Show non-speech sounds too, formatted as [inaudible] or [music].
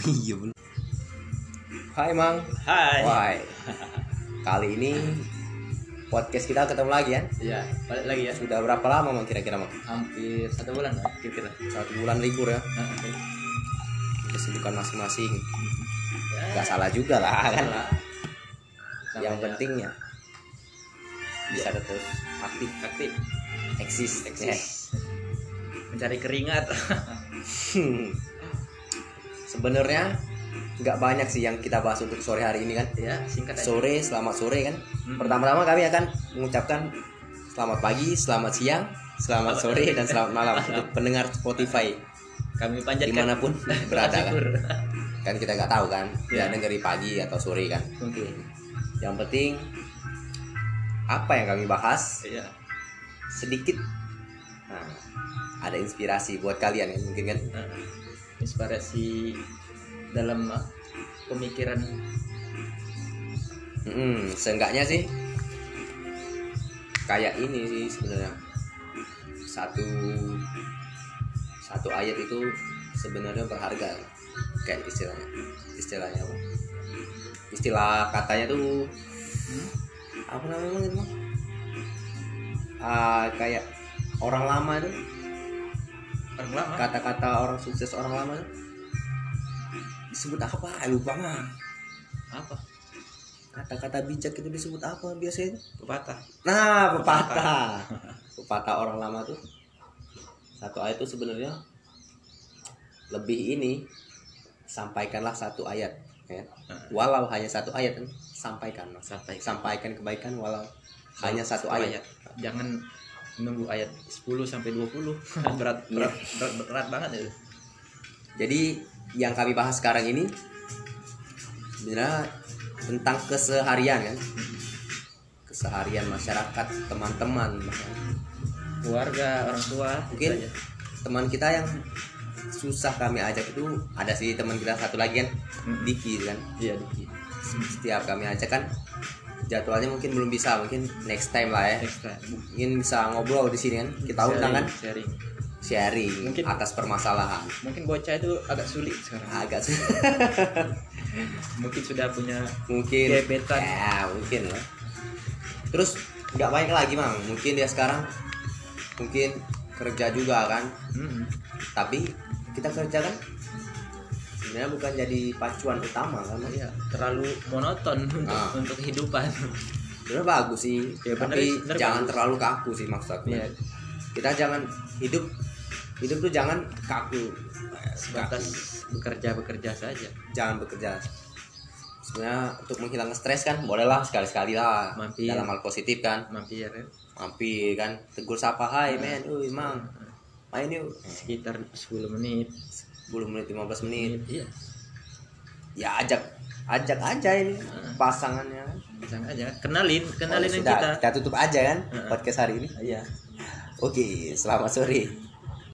[laughs] iya bener. Hai Mang. Hai. Why? Kali ini podcast kita ketemu lagi ya. Iya, balik lagi ya. Sudah berapa lama Mang kira-kira Mang? Hampir satu bulan lah kira-kira. Satu bulan libur ya. Nah. Kesibukan masing-masing. Ya, Gak salah juga lah kan. salah. Yang pentingnya bisa tetap aktif, aktif, eksis, eksis. Mencari keringat. [laughs] Sebenarnya nggak banyak sih yang kita bahas untuk sore hari ini kan. ya, singkat aja. Sore, selamat sore kan. Hmm. Pertama-tama kami akan mengucapkan selamat pagi, selamat siang, selamat sore dan selamat malam [laughs] untuk pendengar Spotify Kami panjatkan di mana pun berada kan. Kan kita nggak tahu kan, Ya. ya dengeri pagi atau sore kan. Mungkin. Yang penting apa yang kami bahas Iya. sedikit nah, ada inspirasi buat kalian kan mungkin kan. Nah, inspirasi dalam ah, pemikiran. Hmm, seenggaknya sih kayak ini sih sebenarnya. Satu satu ayat itu sebenarnya berharga kayak istilahnya istilahnya apa? Istilah katanya tuh apa namanya itu? Bang? Ah, kayak orang lama itu orang lama. kata-kata orang sukses orang lama disebut apa lupa mah Apa? kata-kata bijak itu disebut apa biasanya? Pepatah. Nah, pepatah. Pepatah orang lama tuh satu ayat itu sebenarnya lebih ini sampaikanlah satu ayat ya. Walau hanya satu ayat kan sampaikan Mas. Sampai sampaikan kebaikan walau hanya satu ayat. Jangan nunggu ayat 10 sampai 20. [laughs] berat, Iya. berat, berat, berat banget ya. Jadi yang kami bahas sekarang ini sebenarnya tentang keseharian kan. Keseharian masyarakat, teman-teman Keluarga, orang tua, Mungkin gitu aja. teman kita yang susah kami ajak itu ada sih teman kita satu lagi kan Hmm. Diki kan Iya, Diki. setiap kami ajak kan jadwalnya mungkin belum bisa mungkin next time lah ya Extra. mungkin bisa ngobrol di sini kan kita undang kan sharing. sharing Mungkin- atas permasalahan Mungkin bocah itu agak sulit sekarang. agak su- [laughs] Mungkin sudah punya mungkin Gebetan. ya mungkin lah terus nggak baik lagi mang mungkin dia sekarang mungkin kerja juga kan Hmm. tapi kita kerja kan sebenarnya bukan jadi pacuan utama kan? Iya, terlalu monoton [laughs] untuk Ah. untuk kehidupan. sebenarnya bagus sih Ya, bener tapi bener jangan bagus. terlalu kaku sih maksudnya Iya, kita jangan hidup hidup tuh jangan kaku sebatas bekerja bekerja saja. jangan bekerja sebenarnya untuk menghilangkan stres kan bolehlah sekali sekali lah Mampir. dalam hal positif kan Mampir ya. mampir kan tegur sapa hai men uy mang main yuk Sekitar 10 menit. 10 menit 15 menit Iya. ya ajak ajak aja ini pasangannya kan Pasang aja. Kenalin, kenalin Oh, yang sudah, kita. kita tutup aja kan Heeh. podcast hari ini Iya. oke selamat sore